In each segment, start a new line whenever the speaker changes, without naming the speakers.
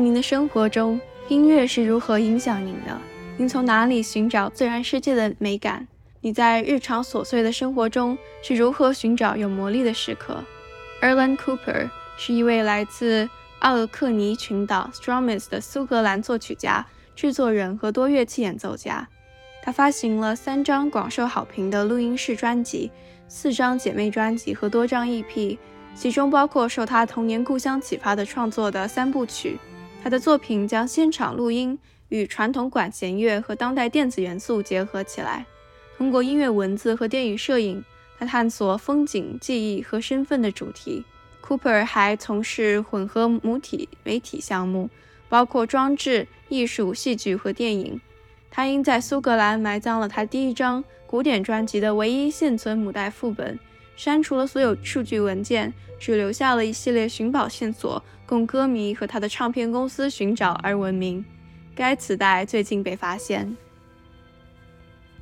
您的生活中，音乐是如何影响您的？您从哪里寻找自然世界的美感？你在日常琐碎的生活中是如何寻找有魔力的时刻？Erlen Cooper 是一位来自奥克尼群岛 Stromis 的苏格兰作曲家、制作人和多乐器演奏家。他发行了三张广受好评的录音室专辑、四张姐妹专辑和多张 EP，其中包括受他童年故乡启发的创作的三部曲。他的作品将现场录音与传统管弦乐和当代电子元素结合起来。通过音乐文字和电影摄影，他探索风景、记忆和身份的主题。Cooper 还从事混合母体媒体项目，包括装置艺术、戏剧和电影。他因在苏格兰埋葬了他第一张古典专辑的唯一现存母带副本，删除了所有数据文件，只留下了一系列寻宝线索，供歌迷和他的唱片公司寻找而闻名。该磁带最近被发现。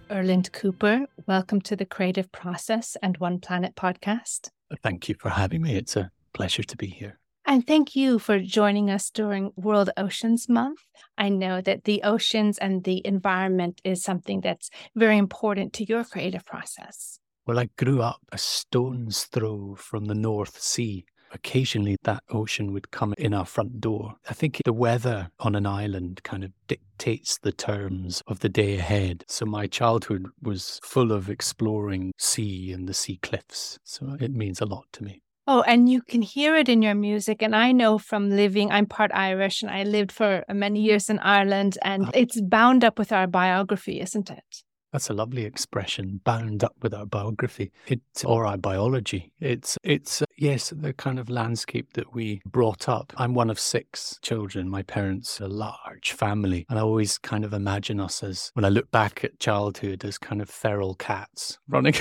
Erland Cooper, welcome to the Creative Process and One Planet podcast.
Thank you for having me. It's a pleasure to be here.
And thank you for joining us during World Oceans Month. I know that the oceans and the environment is something that's very important to your creative process.
Well, I grew up a stone's throw from the North Sea occasionally that ocean would come in our front door. I think the weather on an island kind of dictates the terms of the day ahead. So my childhood was full of exploring sea and the sea cliffs. So it means a lot to me.
Oh, and you can hear it in your music. And I know from living, I'm part Irish and I lived for many years in Ireland, and uh-huh. it's bound up with our biography, isn't it?
That's a lovely expression, bound up with our biography. It's or our biology. It's it's uh, yes, the kind of landscape that we brought up. I'm one of six children. My parents a large family, and I always kind of imagine us as when I look back at childhood as kind of feral cats running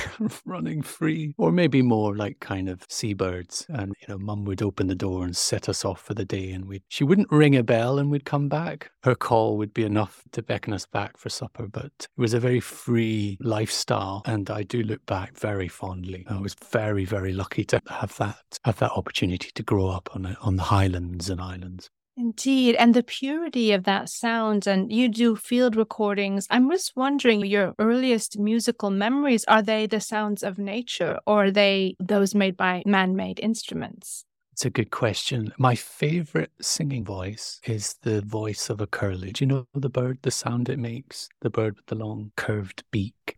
running free, or maybe more like kind of seabirds. And you know, mum would open the door and set us off for the day, and we she wouldn't ring a bell and we'd come back. Her call would be enough to beckon us back for supper, but it was a very free lifestyle. And I do look back very fondly. I was very, very lucky to have that, have that opportunity to grow up on, a, on the highlands and islands.
Indeed. And the purity of that sound, and you do field recordings. I'm just wondering your earliest musical memories are they the sounds of nature or are they those made by man made instruments?
It's a good question. My favorite singing voice is the voice of a curlew. Do you know the bird, the sound it makes? The bird with the long curved beak.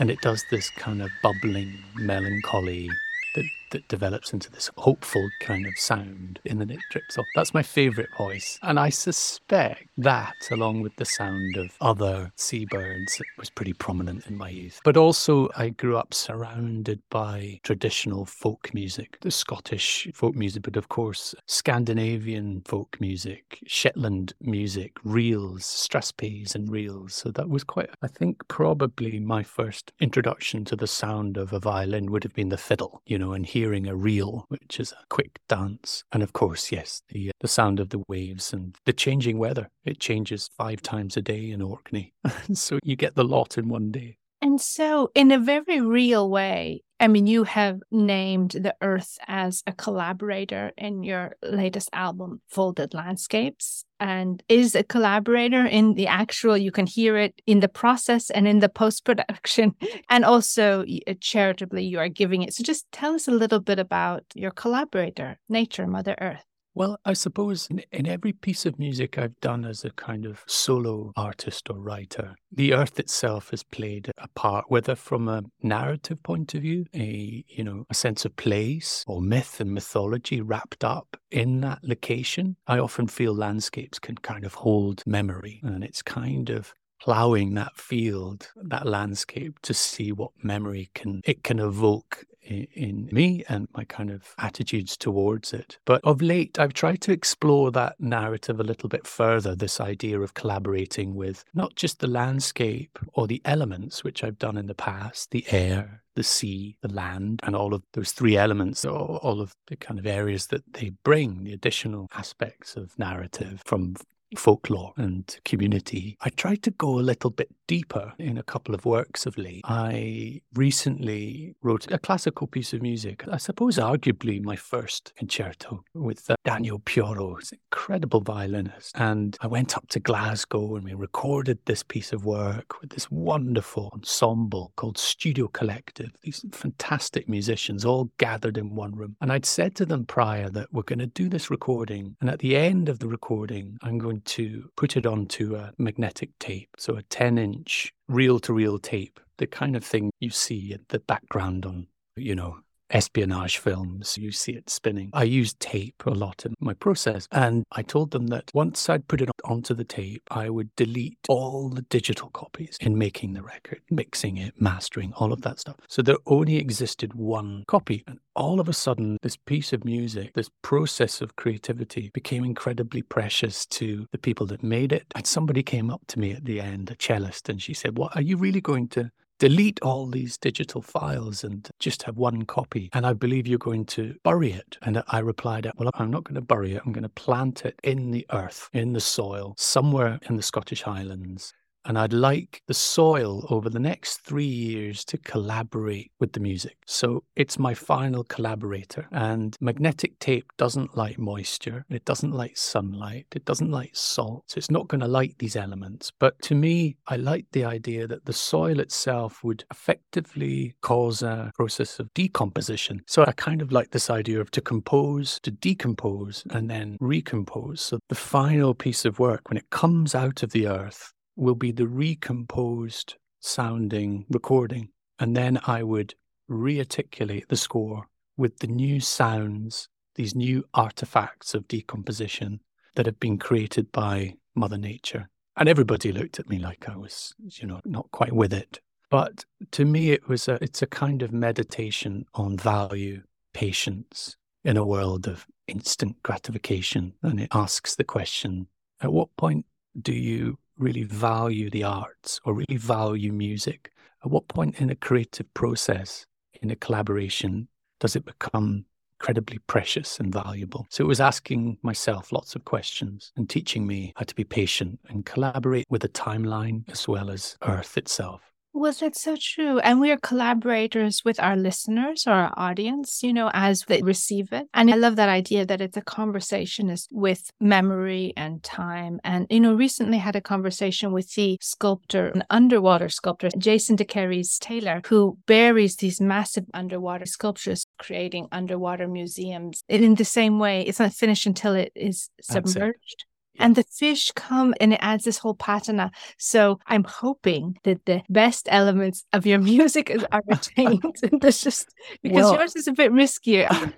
And it does this kind of bubbling melancholy that, that develops into this hopeful kind of sound in the neck drip. off. that's my favorite voice. And I suspect that, along with the sound of other seabirds, was pretty prominent in my youth. But also, I grew up surrounded by traditional folk music, the Scottish folk music, but of course, Scandinavian folk music, Shetland music, reels, strathspeys and reels. So that was quite, I think, probably my first introduction to the sound of a violin would have been the fiddle, you know and hearing a reel, which is a quick dance. And of course, yes, the, uh, the sound of the waves and the changing weather. It changes five times a day in Orkney. so you get the lot in one day.
And so, in a very real way, I mean, you have named the Earth as a collaborator in your latest album, Folded Landscapes, and is a collaborator in the actual, you can hear it in the process and in the post production. And also, uh, charitably, you are giving it. So, just tell us a little bit about your collaborator, Nature, Mother Earth.
Well, I suppose in, in, every piece of music I've done as a kind of solo artist or writer, the earth itself has played a part, whether from a narrative point of view, a you know, a sense of place or myth and mythology wrapped up in that location. I often feel landscapes can kind of hold memory and it's kind of plowing that field, that landscape to see what memory can it can evoke in, me and my kind of attitudes towards it. But of late, I've tried to explore that narrative a little bit further this idea of collaborating with not just the landscape or the elements, which I've done in the past, the air, the sea, the land, and all of those three elements, or all of the kind of areas that they bring, the additional aspects of narrative from folklore and community. I tried to go a little bit deeper in a couple of works of Lee. I recently wrote a classical piece of music, I suppose arguably my first concerto with uh, Daniel Pioro, who's an incredible violinist. And I went up to Glasgow and we recorded this piece of work with this wonderful ensemble called Studio Collective, these fantastic musicians all gathered in one room. And I'd said to them prior that we're going to do this recording. And at the end of the recording, I'm going to put it onto a magnetic tape, so a 10 inch reel to reel tape, the kind of thing you see in the background on, you know, espionage films. You see it spinning. I use tape a lot in my process. And I told them that once I'd put it onto the tape, I would delete all the digital copies in making the record, mixing it, mastering, all of that stuff. So there only existed one copy. And all of a sudden, this piece of music, this process of creativity became incredibly precious to the people that made it. And somebody came up to me at the end, a cellist, and she said, What are you really going to delete all these digital files and just have one copy. And I believe you're going to bury it. And I replied, Well, I'm not going to bury it. I'm going to plant it in the earth, in the soil, somewhere in the Scottish Highlands. And I'd like the soil over the next three years to collaborate with the music. So it's my final collaborator. And magnetic tape doesn't like moisture, it doesn't like sunlight, it doesn't like salt. So it's not going to like these elements. But to me, I like the idea that the soil itself would effectively cause a process of decomposition. So I kind of like this idea of to compose, to decompose, and then recompose. So the final piece of work, when it comes out of the earth, will be the recomposed sounding recording. And then I would rearticulate the score with the new sounds, these new artifacts of decomposition that have been created by Mother Nature. And everybody looked at me like I was, you know, not quite with it. But to me, it was a, it's a kind of meditation on value, patience in a world of instant gratification. And it asks the question, at what point do you really value the arts or really value music? At what point in a creative process, in a collaboration, does it become incredibly precious and valuable? So it was asking myself lots of questions and teaching me how to be patient and collaborate with the timeline as well as Earth itself.
Well, that's so true. And we are collaborators with our listeners or our audience, you know, as they receive it. And I love that idea that it's a conversation is with memory and time. And, you know, recently had a conversation with the sculptor, an underwater sculptor, Jason deCaires Taylor, who buries these massive underwater sculptures, creating underwater museums. And in the same way, it's not finished until it is submerged and the fish come and it adds this whole patina. So I'm hoping that the best elements of your music are retained. There's just because well, yours is a bit riskier.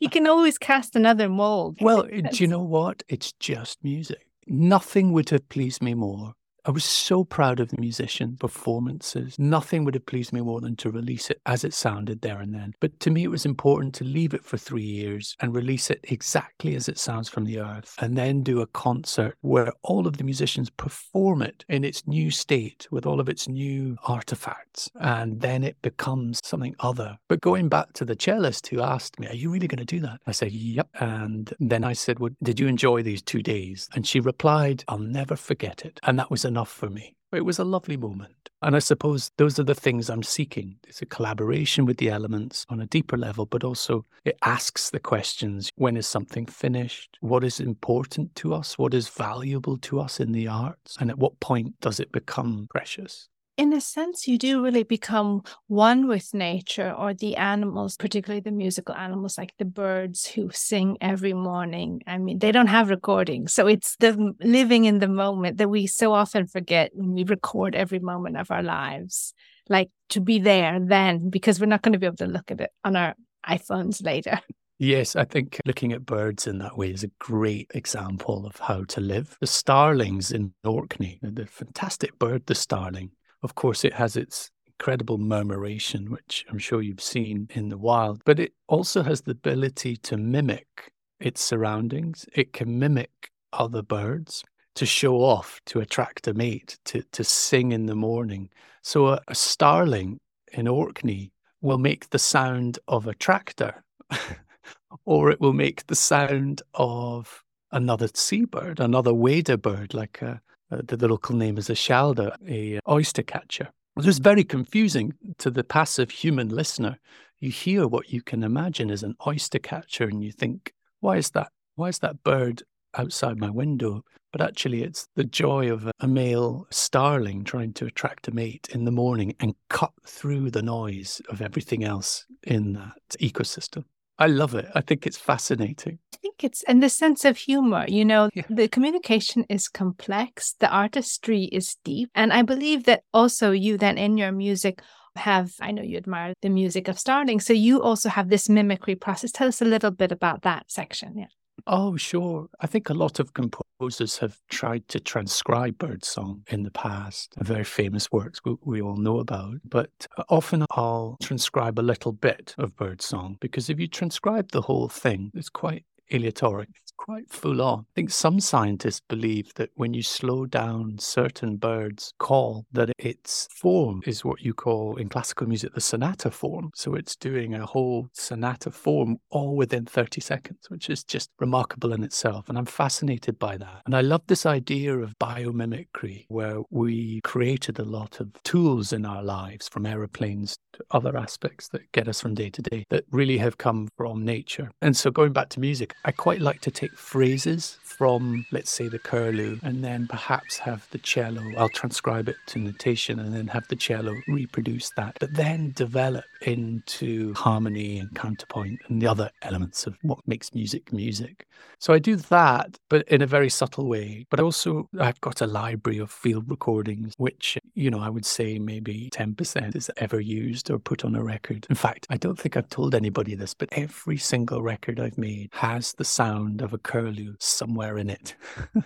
you can always cast another mold.
Well, do you know what? It's just music. Nothing would have pleased me more I was so proud of the musician performances. Nothing would have pleased me more than to release it as it sounded there and then. But to me, it was important to leave it for three years and release it exactly as it sounds from the earth, and then do a concert where all of the musicians perform it in its new state with all of its new artifacts. And then it becomes something other. But going back to the cellist who asked me, Are you really going to do that? I said, Yep. And then I said, Well, did you enjoy these two days? And she replied, I'll never forget it. And that was enough for me. It was a lovely moment. And I suppose those are the things I'm seeking. It's a collaboration with the elements on a deeper level, but also it asks the questions when is something finished? What is important to us? What is valuable to us in the arts? And at what point does it become precious?
In a sense, you do really become one with nature or the animals, particularly the musical animals like the birds who sing every morning. I mean, they don't have recordings. So it's the living in the moment that we so often forget when we record every moment of our lives. Like to be there then, because we're not going to be able to look at it on our iPhones later.
Yes, I think looking at birds in that way is a great example of how to live. The starlings in Orkney, the fantastic bird, the starling, of course, it has its incredible murmuration, which I'm sure you've seen in the wild, but it also has the ability to mimic its surroundings. It can mimic other birds to show off, to attract a mate, to, to sing in the morning. So a, a starling in Orkney will make the sound of a tractor, or it will make the sound of another seabird, another wader bird, like uh, uh, the, the local name is a shalder, a oyster catcher. It was very confusing to the passive human listener. You hear what you can imagine as an oyster catcher, and you think, why is that? Why is that bird outside my window? But actually, it's the joy of a male starling trying to attract a mate in the morning and cut through the noise of everything else in that ecosystem. I love it. I think it's fascinating.
I think it's and the sense of humor, you know, yeah. the communication is complex, the artistry is deep. And I believe that also you then in your music have I know you admire the music of Starling. So you also have this mimicry process. Tell us a little bit about that section. Yeah.
Oh, sure. I think a lot of composers have tried to transcribe birdsong in the past, very famous works we, we, all know about. But often I'll transcribe a little bit of birdsong because if you transcribe the whole thing, it's quite aleatoric quite full on. I think some scientists believe that when you slow down certain birds' call, that its form is what you call in classical music the sonata form. So it's doing a whole sonata form all within 30 seconds, which is just remarkable in itself. And I'm fascinated by that. And I love this idea of biomimicry, where we created a lot of tools in our lives, from aeroplanes to other aspects that get us from day to day, that really have come from nature. And so going back to music, I quite like to take phrases from, let's say, the curlew, and then perhaps have the cello. I'll transcribe it to notation and then have the cello reproduce that, but then develop into harmony and counterpoint and the other elements of what makes music music. So I do that, but in a very subtle way. But also, I've got a library of field recordings, which, you know, I would say maybe 10% is ever used or put on a record. In fact, I don't think I've told anybody this, but every single record I've made has the sound of a curlew somewhere in it.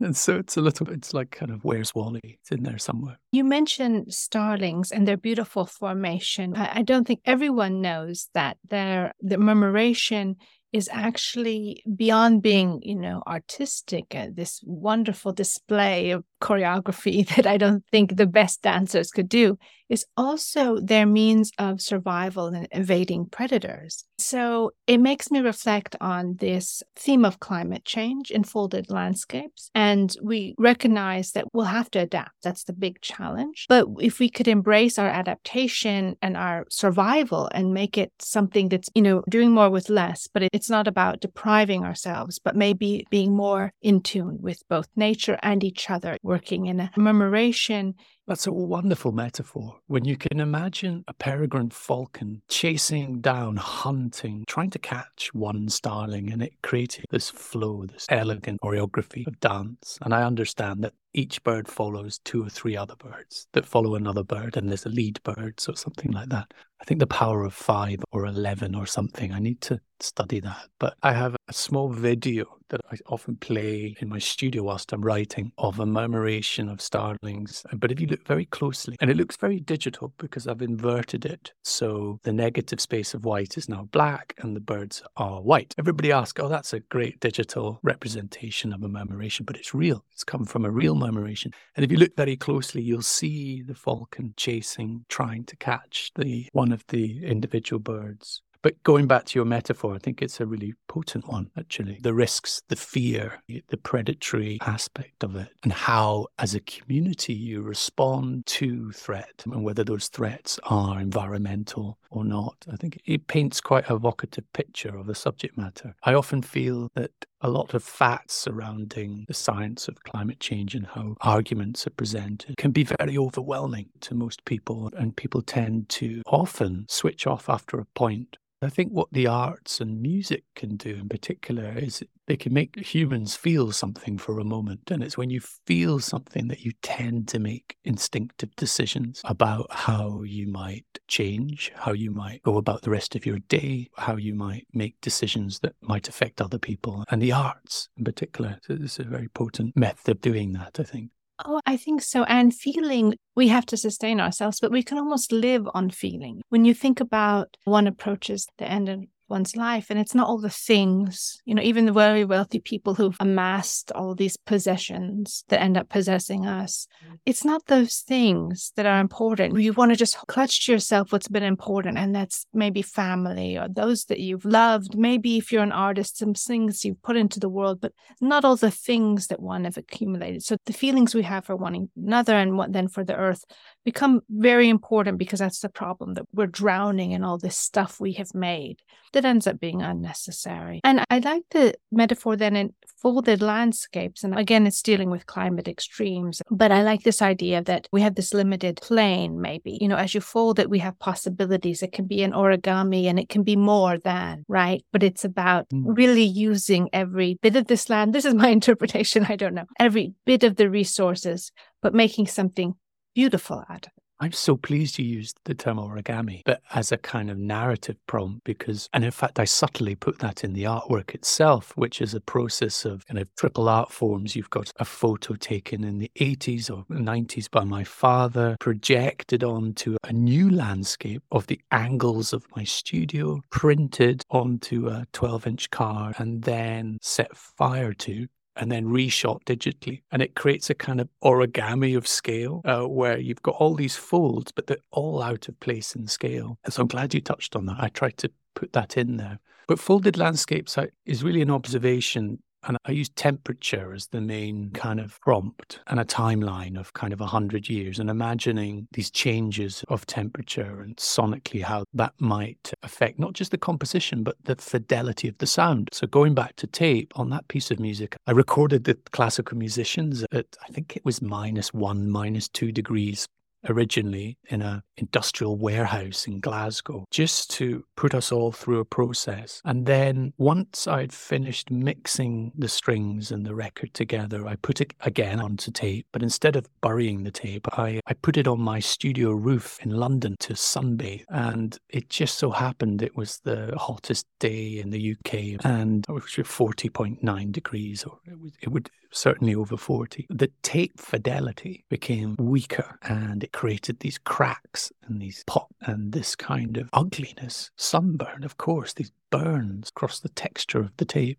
And so it's a little, it's like kind of where's Wally? It's in there somewhere.
You mentioned starlings and their beautiful formation. I, don't think everyone knows that their the murmuration is actually beyond being, you know, artistic, uh, this wonderful display of choreography that I don't think the best dancers could do, is also their means of survival and evading predators. So it makes me reflect on this theme of climate change in folded landscapes. And we recognize that we'll have to adapt. That's the big challenge. But if we could embrace our adaptation and our survival and make it something that's, you know, doing more with less, but it's not about depriving ourselves, but maybe being more in tune with both nature and each other, working in a commemoration.
that's a wonderful metaphor. When you can imagine a peregrine falcon chasing down, hunting, trying to catch one starling, and it creating this flow, this elegant choreography of dance. And I understand that each bird follows two or three other birds that follow another bird, and there's a lead bird, so something like that. I think the power of five or 11 or something, I need to study that. But I have a small video that I often play in my studio whilst I'm writing of a murmuration of starlings. But if you look very closely, and it looks very digital because I've inverted it. So the negative space of white is now black and the birds are white. Everybody asks, oh, that's a great digital representation of a murmuration, but it's real. It's come from a real murmuration. And if you look very closely, you'll see the falcon chasing, trying to catch the one of the individual birds. But going back to your metaphor, I think it's a really potent one, actually. The risks, the fear, the predatory aspect of it, and how, as a community, you respond to threat and whether those threats are environmental or not. I think it paints quite a evocative picture of the subject matter. I often feel that a lot of facts surrounding the science of climate change and how arguments are presented can be very overwhelming to most people, and people tend to often switch off after a point I think what the arts and music can do in particular is they can make humans feel something for a moment. And it's when you feel something that you tend to make instinctive decisions about how you might change, how you might go about the rest of your day, how you might make decisions that might affect other people. And the arts in particular is a very potent method of doing that, I think.
Oh, I think so. And feeling, we have to sustain ourselves, but we can almost live on feeling. When you think about one approaches the end one's life. And it's not all the things, you know, even the very wealthy people who've amassed all these possessions that end up possessing us. It's not those things that are important. You want to just clutch to yourself what's been important, and that's maybe family or those that you've loved. Maybe if you're an artist, some things you've put into the world, but not all the things that one have accumulated. So the feelings we have for one another and what then for the earth become very important because that's the problem that we're drowning in all this stuff we have made that ends up being unnecessary. And I like the metaphor then in folded landscapes. And again, it's dealing with climate extremes. But I like this idea that we have this limited plane, maybe. You know, as you fold it, we have possibilities. It can be an origami and it can be more than, right? But it's about mm. really using every bit of this land. This is my interpretation. I don't know. Every bit of the resources, but making something beautiful out of it.
I'm so pleased you used the term origami, but as a kind of narrative prompt because, and in fact, I subtly put that in the artwork itself, which is a process of kind of triple art forms. You've got a photo taken in the 80s or 90s by my father, projected onto a new landscape of the angles of my studio, printed onto a 12 inch card, and then set fire to and then reshot digitally. And it creates a kind of origami of scale uh, where you've got all these folds, but they're all out of place in scale. And so I'm glad you touched on that. I tried to put that in there. But folded landscapes is really an observation and I use temperature as the main kind of prompt and a timeline of kind of 100 years and imagining these changes of temperature and sonically how that might affect not just the composition, but the fidelity of the sound. So going back to tape on that piece of music, I recorded the classical musicians at, I think it was minus one, minus two degrees originally in an industrial warehouse in Glasgow, just to put us all through a process. And then once I'd finished mixing the strings and the record together, I put it again onto tape. But instead of burying the tape, I, I put it on my studio roof in London to sunbathe. And it just so happened it was the hottest day in the UK and it was 40.9 degrees, or it, was, it would certainly over 40. The tape fidelity became weaker and it created these cracks and these pop and this kind of ugliness, sunburn, of course, these burns across the texture of the tape.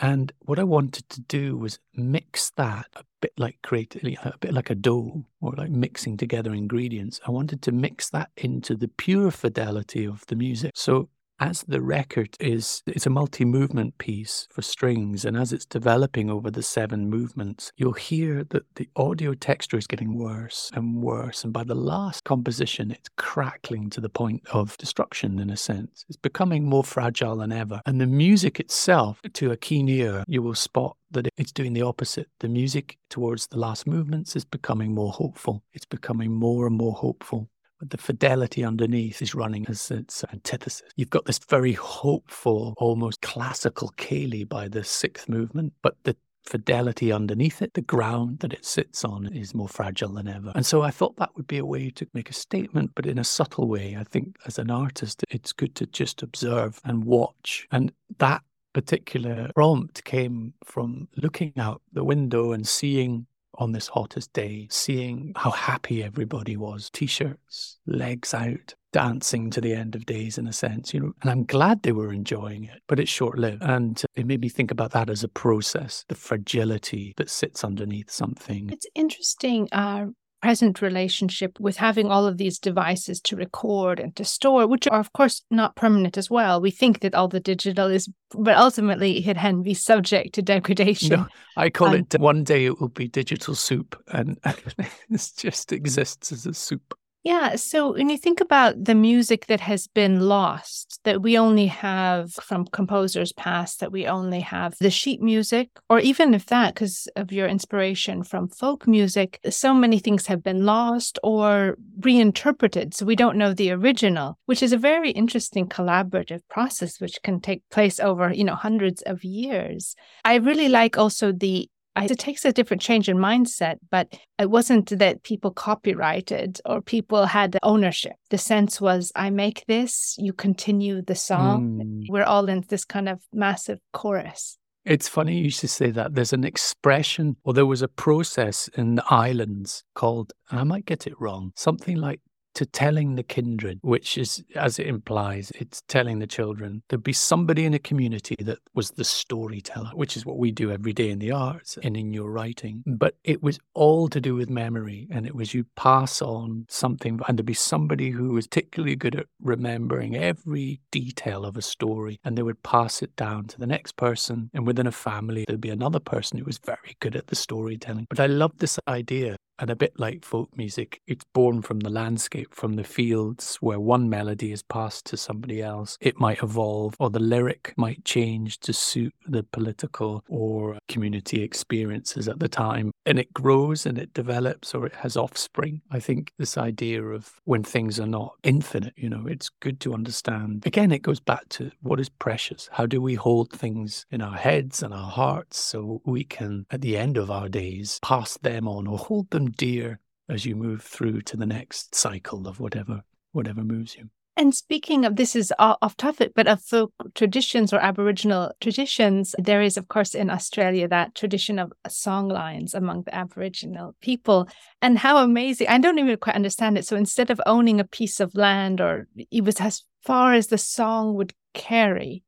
And what I wanted to do was mix that a bit like creating a bit like a dough or like mixing together ingredients. I wanted to mix that into the pure fidelity of the music. So as the record is it's a multi-movement piece for strings and as it's developing over the seven movements you'll hear that the audio texture is getting worse and worse and by the last composition it's crackling to the point of destruction in a sense it's becoming more fragile than ever and the music itself to a keen ear you will spot that it's doing the opposite. The music towards the last movements is becoming more hopeful. It's becoming more and more hopeful but the fidelity underneath is running as its antithesis. You've got this very hopeful, almost classical Ceilidh by the sixth movement, but the fidelity underneath it, the ground that it sits on, is more fragile than ever. And so I thought that would be a way to make a statement, but in a subtle way. I think as an artist, it's good to just observe and watch. And that particular prompt came from looking out the window and seeing on this hottest day, seeing how happy everybody was, t shirts, legs out, dancing to the end of days in a sense, you know. And I'm glad they were enjoying it, but it's short lived. And it made me think about that as a process, the fragility that sits underneath something.
It's interesting. Uh, present relationship with having all of these devices to record and to store, which are, of course, not permanent as well. We think that all the digital is, but ultimately it can be subject to degradation. No,
I call um, it one day it will be digital soup, and it just exists as a soup.
Yeah. So when you think about the music that has been lost, that we only have from composers past, that we only have the sheet music, or even if that, because of your inspiration from folk music, so many things have been lost or reinterpreted. So we don't know the original, which is a very interesting collaborative process, which can take place over, you know, hundreds of years. I really like also the it takes a different change in mindset, but it wasn't that people copyrighted or people had ownership. The sense was, I make this, you continue the song. Mm. We're all in this kind of massive chorus.
It's funny you should say that. There's an expression, or there was a process in the islands called, and I might get it wrong, something like to telling the kindred, which is, as it implies, it's telling the children there'd be somebody in a community that was the storyteller, which is what we do every day in the arts and in your writing. But it was all to do with memory, and it was you pass on something, and there'd be somebody who was particularly good at remembering every detail of a story, and they would pass it down to the next person. And within a family, there'd be another person who was very good at the storytelling. But I love this idea and a bit like folk music, it's born from the landscape, from the fields where one melody is passed to somebody else. It might evolve, or the lyric might change to suit the political or community experiences at the time. And it grows and it develops or it has offspring. I think this idea of when things are not infinite, you know, it's good to understand. Again, it goes back to what is precious. How do we hold things in our heads and our hearts so we can, at the end of our days, pass them on or hold them dear as you move through to the next cycle of whatever whatever moves you.
And speaking of this is off topic, but of folk traditions or Aboriginal traditions, there is, of course, in Australia that tradition of song lines among the Aboriginal people. And how amazing! I don't even quite understand it. So instead of owning a piece of land, or it was as far as the song would carry,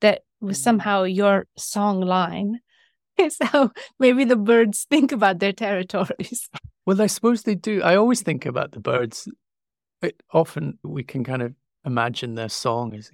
that was mm. somehow your song line so maybe the birds think about their territories.
Well, I suppose they do. I always think about the birds. It, often we can kind of imagine their song is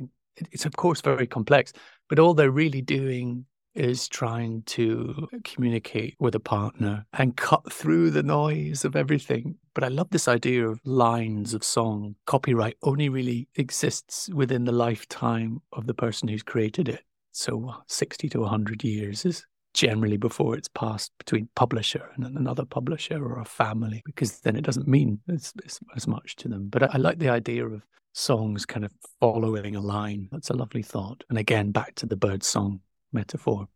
it's of course very complex, but all they're really doing is trying to communicate with a partner and cut through the noise of everything. But I love this idea of lines of song. Copyright only really exists within the lifetime of the person who's created it. So 60 to 100 years is generally before it's passed between publisher and another publisher or a family, because then it doesn't mean as, as, much to them. But I, I like the idea of songs kind of following a line. That's a lovely thought. And again, back to the bird song metaphor.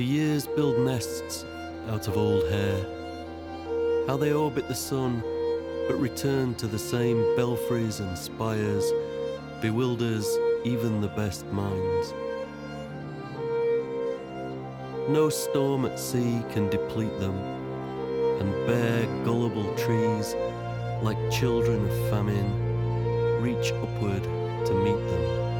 The years build nests out of old hair. How they orbit the sun, but return to the same belfries and spires, bewilders even the best minds. No storm at sea can deplete them, and bare, gullible trees, like children of famine, reach upward to meet them.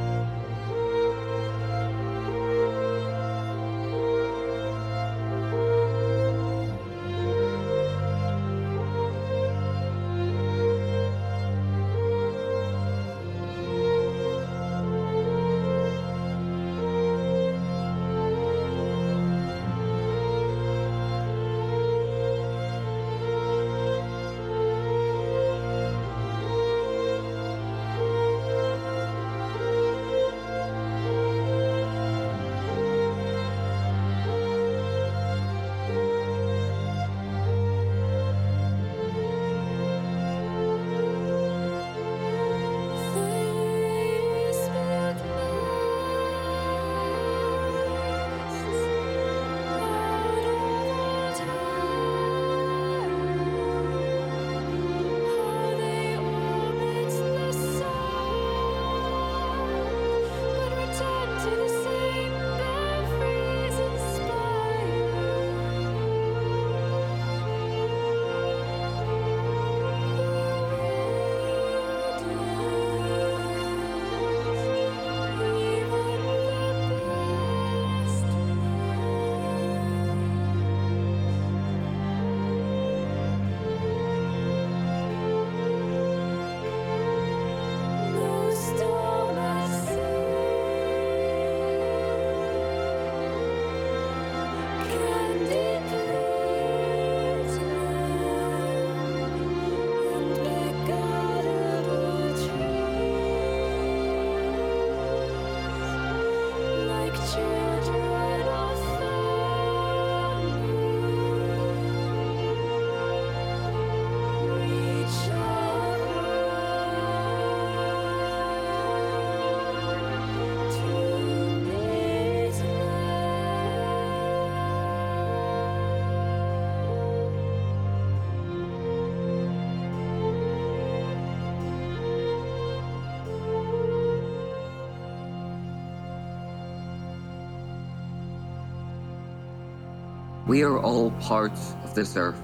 We are all parts of this earth.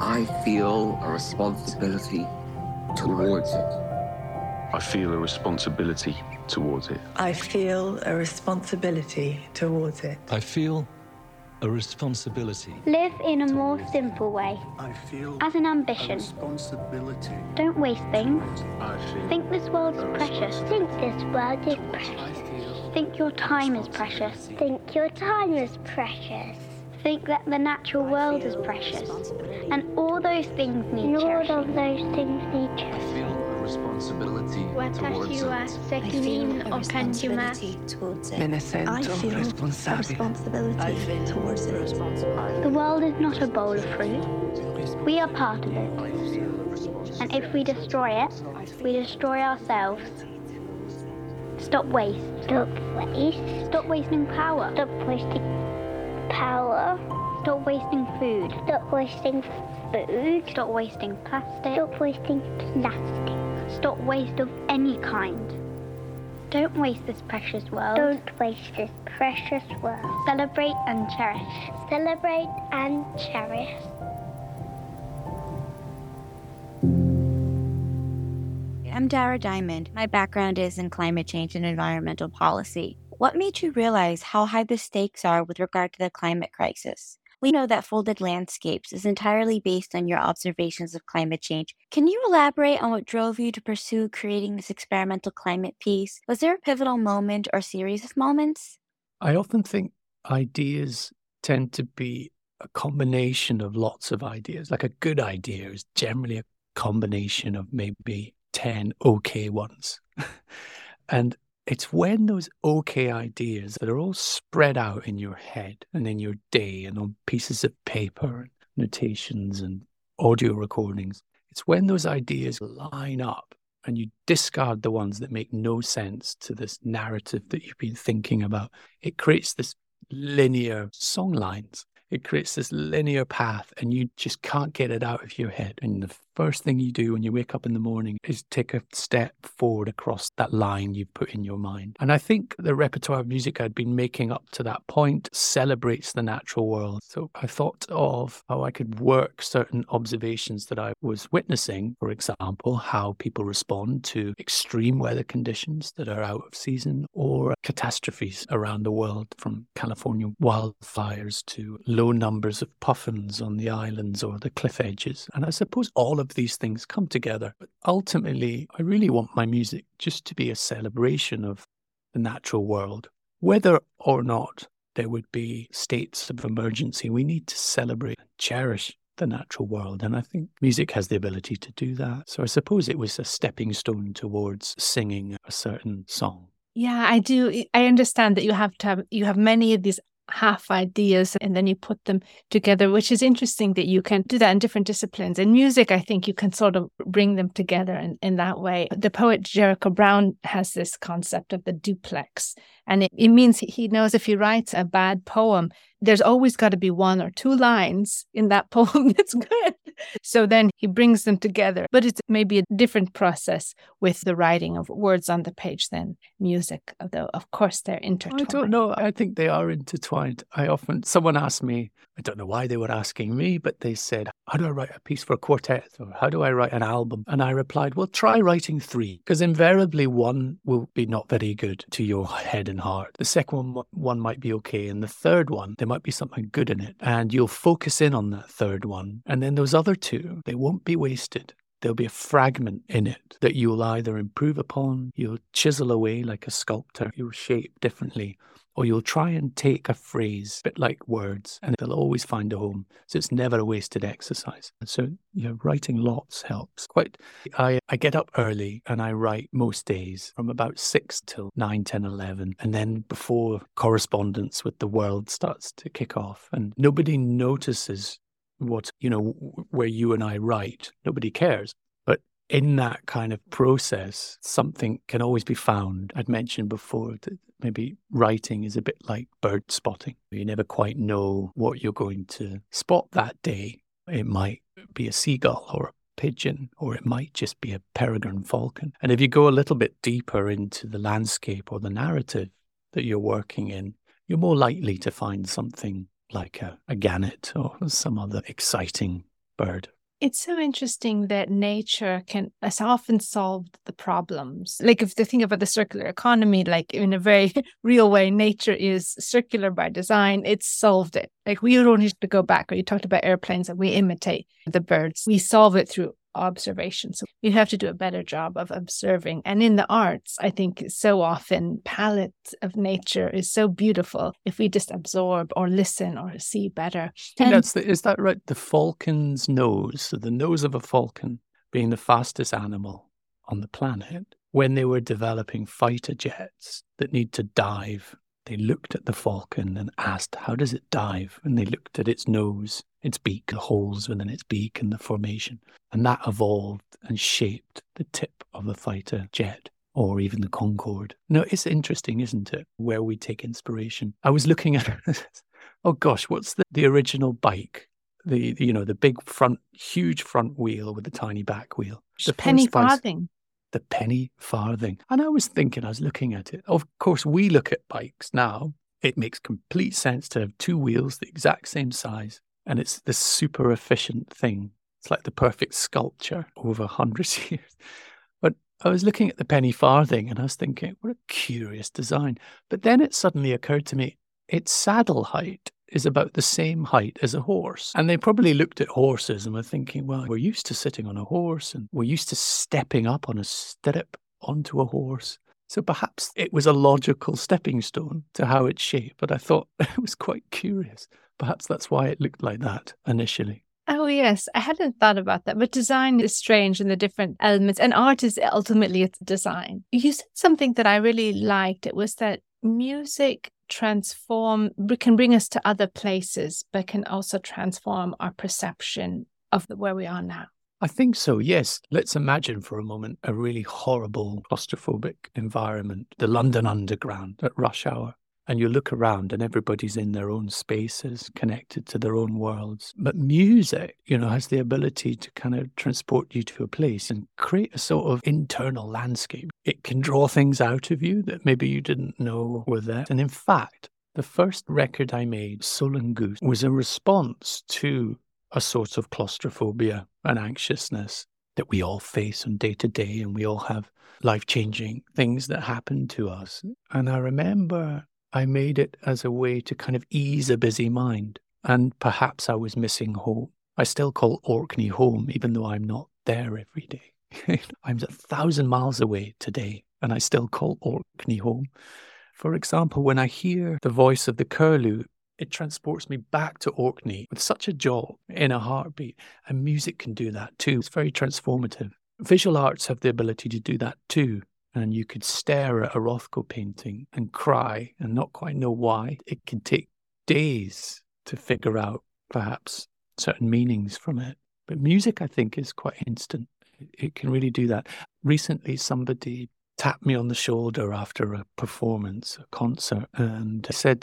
I feel a responsibility towards it.
I feel a responsibility towards it.
I feel a responsibility towards it.
I feel a responsibility.
Live in a more simple way.
I feel
As an ambition.
responsibility.
Don't waste things.
I feel
Think this world is precious. Think this world is precious. Think your time is precious. Think your time is precious. Think that the natural world is precious. And all those things need cherishing. All of those things need
I feel a responsibility towards it.
Secunin o Kanjuma.
Me ne sento
I feel a responsibility towards it.
The world is not a bowl of fruit. We are part of it. And if we destroy it, we destroy ourselves. Stop waste. Stop waste. Stop wasting power. Stop wasting power. Stop wasting food. Stop wasting food. Stop wasting plastic. Stop wasting plastic. Stop waste of any kind. Don't waste this precious world. Don't waste this precious world. Celebrate and cherish. Celebrate and cherish.
I'm Dara Diamond. My background is in climate change and environmental policy. What made you realize how high the stakes are with regard to the climate crisis? We know that Folded Landscapes is entirely based on your observations of climate change. Can you elaborate on what drove you to pursue creating this experimental climate piece? Was there a pivotal moment or series of moments?
I often think ideas tend to be a combination of lots of ideas. Like a good idea is generally a combination of maybe 10 okay ones. and it's when those okay ideas that are all spread out in your head and in your day and on pieces of paper and notations and audio recordings, it's when those ideas line up and you discard the ones that make no sense to this narrative that you've been thinking about. It creates this linear song lines. It creates this linear path, and you just can't get it out of your head. And the first thing you do when you wake up in the morning is take a step forward across that line you've put in your mind. And I think the repertoire of music I'd been making up to that point celebrates the natural world. So I thought of how I could work certain observations that I was witnessing, for example, how people respond to extreme weather conditions that are out of season or catastrophes around the world, from California wildfires to low numbers of puffins on the islands or the cliff edges. And I suppose all of these things come together. But ultimately, I really want my music just to be a celebration of the natural world. Whether or not there would be states of emergency, we need to celebrate and cherish the natural world. And I think music has the ability to do that. So I suppose it was a stepping stone towards singing a certain song.
Yeah, I do. I understand that you have to have you have many of these half ideas and then you put them together, which is interesting that you can do that in different disciplines. In music, I think you can sort of bring them together in, in that way. The poet Jericho Brown has this concept of the duplex, and it, it means he knows if he writes a bad poem, there's always got to be one or two lines in that poem that's good. So then he brings them together. But it's maybe a different process with the writing of words on the page than music, although, of course, they're intertwined.
I don't know. I think they are intertwined. I often, someone asked me, I don't know why they were asking me, but they said, How do I write a piece for a quartet? Or how do I write an album? And I replied, Well, try writing three, because invariably one will be not very good to your head and heart. The second one, one might be okay. And the third one, there might be something good in it. And you'll focus in on that third one. And then those other two, they won't be wasted. There'll be a fragment in it that you'll either improve upon, you'll chisel away like a sculptor, you'll shape differently, or you'll try and take a phrase, a bit like words, and they'll always find a home. So it's never a wasted exercise. So you know, writing lots helps. Quite I, I get up early and I write most days from about six till nine, ten, eleven. And then before correspondence with the world starts to kick off. And nobody notices what, you know, where you and I write. Nobody cares. In that kind of process, something can always be found. I'd mentioned before that maybe writing is a bit like bird spotting. You never quite know what you're going to spot that day. It might be a seagull or a pigeon, or it might just be a peregrine falcon. And if you go a little bit deeper into the landscape or the narrative that you're working in, you're more likely to find something like a, a gannet or some other exciting bird.
It's so interesting that nature can has often solved the problems. Like if you think about the circular economy, like in a very real way, nature is circular by design. It's solved it. Like we don't need to go back. Or you talked about airplanes and we imitate the birds. We solve it through observation. So we have to do a better job of observing. And in the arts, I think so often palette of nature is so beautiful if we just absorb or listen or see better.
And that's the, is that right? The falcon's nose, so the nose of a falcon being the fastest animal on the planet, when they were developing fighter jets that need to dive they looked at the falcon and asked, How does it dive? And they looked at its nose, its beak, the holes within its beak, and the formation. And that evolved and shaped the tip of the fighter jet or even the Concorde. No, it's interesting, isn't it? Where we take inspiration. I was looking at, oh gosh, what's the, the original bike? The, you know, the big front, huge front wheel with the tiny back wheel. The
penny farthing
the penny farthing. And I was thinking, I was looking at it. Of course, we look at bikes now. It makes complete sense to have two wheels the exact same size. And it's this super efficient thing. It's like the perfect sculpture over hundreds of years. But I was looking at the penny farthing and I was thinking, what a curious design. But then it suddenly occurred to me, its saddle height is about the same height as a horse. And they probably looked at horses and were thinking, well, we're used to sitting on a horse and we're used to stepping up on a stirrup onto a horse. So perhaps it was a logical stepping stone to how it's shaped. But I thought it was quite curious. Perhaps that's why it looked like that initially.
Oh, yes. I hadn't thought about that. But design is strange in the different elements, and art is ultimately it's design. You said something that I really liked. It was that music transform can bring us to other places but can also transform our perception of where we are now
I think so, yes. Let's imagine for a moment a really horrible claustrophobic environment, the London Underground at rush hour and you look around and everybody's in their own spaces, connected to their own worlds. But music, you know, has the ability to kind of transport you to a place and create a sort of internal landscape. It can draw things out of you that maybe you didn't know were there. And in fact, the first record I made, Solan Goose, was a response to a sort of claustrophobia and anxiousness that we all face on day to day, and we all have life changing things that happen to us. And I remember I made it as a way to kind of ease a busy mind. And perhaps I was missing home. I still call Orkney home, even though I'm not there every day. I'm a thousand miles away today, and I still call Orkney home. For example, when I hear the voice of the curlew, it transports me back to Orkney with such a jolt in a heartbeat. And music can do that too. It's very transformative. Visual arts have the ability to do that too and you could stare at a Rothko painting and cry and not quite know why. It can take days to figure out perhaps certain meanings from it. But music, I think, is quite instant. It can really do that. Recently, somebody tapped me on the shoulder after a performance, a concert, and said,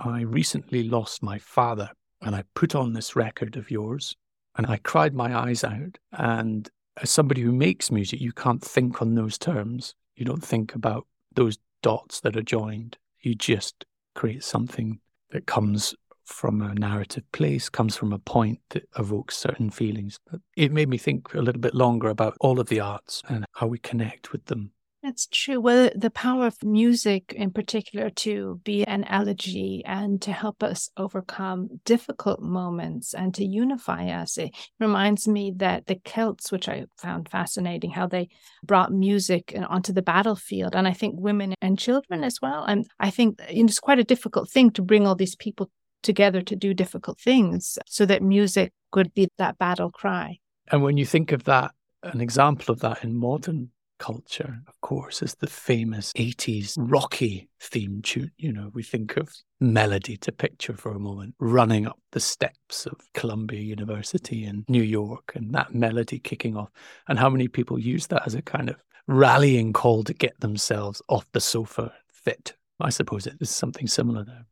I recently lost my father, and I put on this record of yours, and I cried my eyes out. And as somebody who makes music, you can't think on those terms. You don't think about those dots that are joined. You just create something that comes from a narrative place, comes from a point that evokes certain feelings. It made me think a little bit longer about all of the arts and how we connect with them
that's true. Well, the power of music in particular to be an elegy and to help us overcome difficult moments and to unify us. It reminds me that the Celts, which I found fascinating, how they brought music onto the battlefield. And I think women and children as well. And I think it's quite a difficult thing to bring all these people together to do difficult things so that music could be that battle cry.
And when you think of that, an example of that in modern culture, of course, is the famous 80s rocky theme tune. You know, we think of melody to picture for a moment, running up the steps of Columbia University in New York and that melody kicking off, and how many people use that as a kind of rallying call to get themselves off the sofa fit. I suppose it is something similar there.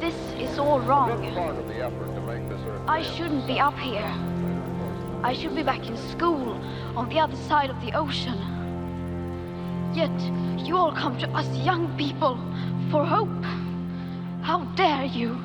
This is all wrong. I shouldn't be up here. I should be back in school on the other side of the ocean. Yet you all come to us young people for hope. How dare you!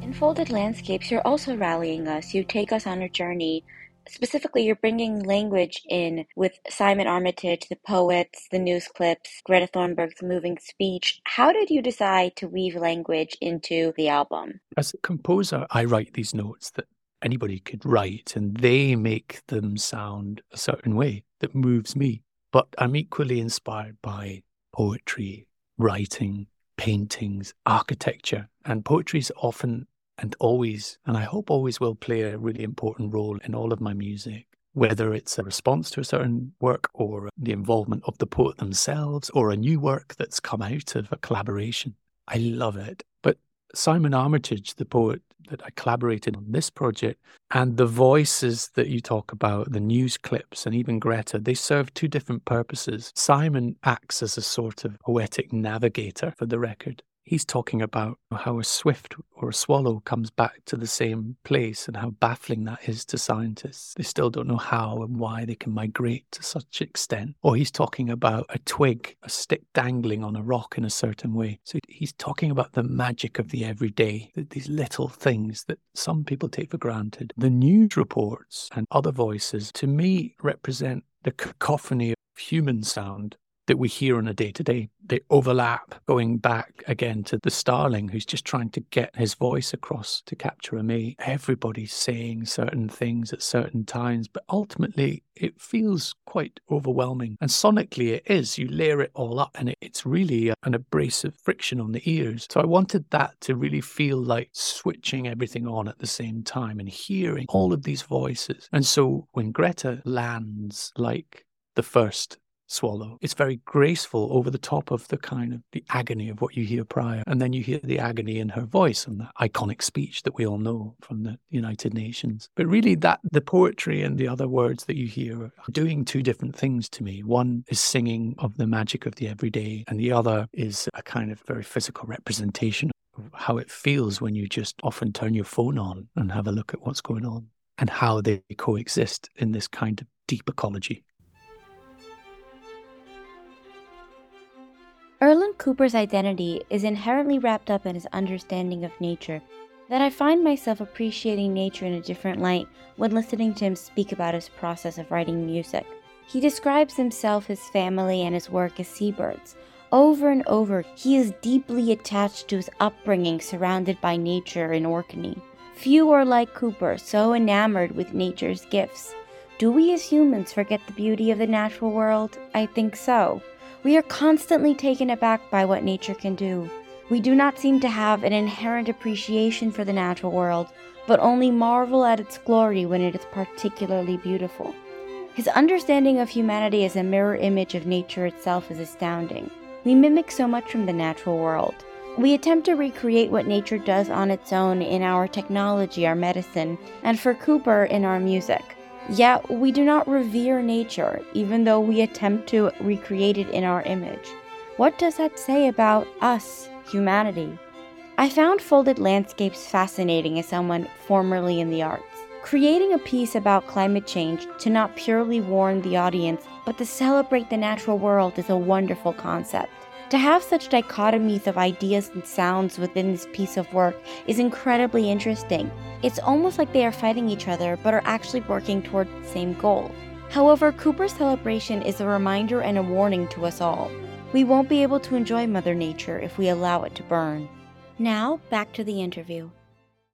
Enfolded landscapes, you're also rallying us. You take us on a journey Specifically, you're bringing language in with Simon Armitage, the poets, the news clips, Greta Thunberg's moving speech. How did you decide to weave language into the album?
As a composer, I write these notes that anybody could write, and they make them sound a certain way that moves me. But I'm equally inspired by poetry, writing, paintings, architecture, and poetry is often and always, and I hope always will play a really important role in all of my music. Whether it's a response to a certain work or the involvement of the poet themselves or a new work that's come out of a collaboration. I love it. But Simon Armitage, the poet that I collaborated on this project, and the voices that you talk about, the news clips, and even Greta, they serve two different purposes. Simon acts as a sort of poetic navigator for the record, he's talking about how a swift or a swallow comes back to the same place and how baffling that is to scientists. They still don't know how and why they can migrate to such extent. Or he's talking about a twig, a stick dangling on a rock in a certain way. So he's talking about the magic of the everyday, these little things that some people take for granted. The news reports and other voices, to me, represent the cacophony of human sound that we hear on a day to day. They overlap, going back again to the starling who's just trying to get his voice across to capture a mate. Everybody's saying certain things at certain times, but ultimately it feels quite overwhelming. And sonically, it is. You layer it all up, and it's really an abrasive friction on the ears. So I wanted that to really feel like switching everything on at the same time and hearing all of these voices. And so when Greta lands like the first swallow. It's very graceful over the top of the kind of the agony of what you hear prior. And then you hear the agony in her voice and that iconic speech that we all know from the United Nations. But really that the poetry and the other words that you hear are doing two different things to me. One is singing of the magic of the everyday and the other is a kind of very physical representation of how it feels when you just often turn your phone on and have a look at what's going on and how they coexist in this kind of deep ecology.
Cooper's identity is inherently wrapped up in his understanding of nature, that I find myself appreciating nature in a different light when listening to him speak about his process of writing music. He describes himself, his family, and his work as seabirds. Over and over, he is deeply attached to his upbringing surrounded by nature in Orkney. Few are like Cooper, so enamored with nature's gifts. Do we as humans forget the beauty of the natural world? I think so. We are constantly taken aback by what nature can do. We do not seem to have an inherent appreciation for the natural world, but only marvel at its glory when it is particularly beautiful. His understanding of humanity as a mirror image of nature itself is astounding. We mimic so much from the natural world. We attempt to recreate what nature does on its own in our technology, our medicine, and for Cooper in our music. Yet we do not revere nature, even though we attempt to recreate it in our image. What does that say about us, humanity? I found folded landscapes fascinating as someone formerly in the arts. Creating a piece about climate change to not purely warn the audience, but to celebrate the natural world is a wonderful concept. To have such dichotomies of ideas and sounds within this piece of work is incredibly interesting. It's almost like they are fighting each other but are actually working toward the same goal. However, Cooper's celebration is a reminder and a warning to us all. We won't be able to enjoy Mother Nature if we allow it to burn. Now, back to the interview.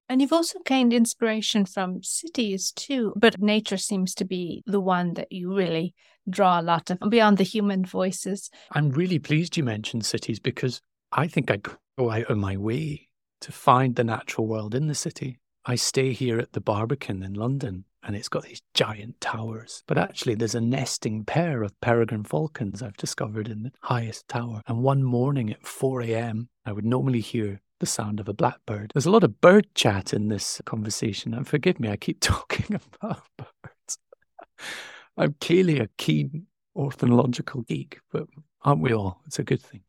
And you've also gained inspiration from cities too, but nature seems to be the one that you really draw a lot of beyond the human voices.
I'm really pleased you mentioned cities because I think I go out of my way to find the natural world in the city. I stay here at the Barbican in London and it's got these giant towers. But actually, there's a nesting pair of peregrine falcons I've discovered in the highest tower. And one morning at 4 a.m., I would normally hear the sound of a blackbird. There's a lot of bird chat in this conversation, and forgive me, I keep talking about birds. I'm clearly a keen ornithological geek, but aren't we all? It's a good thing.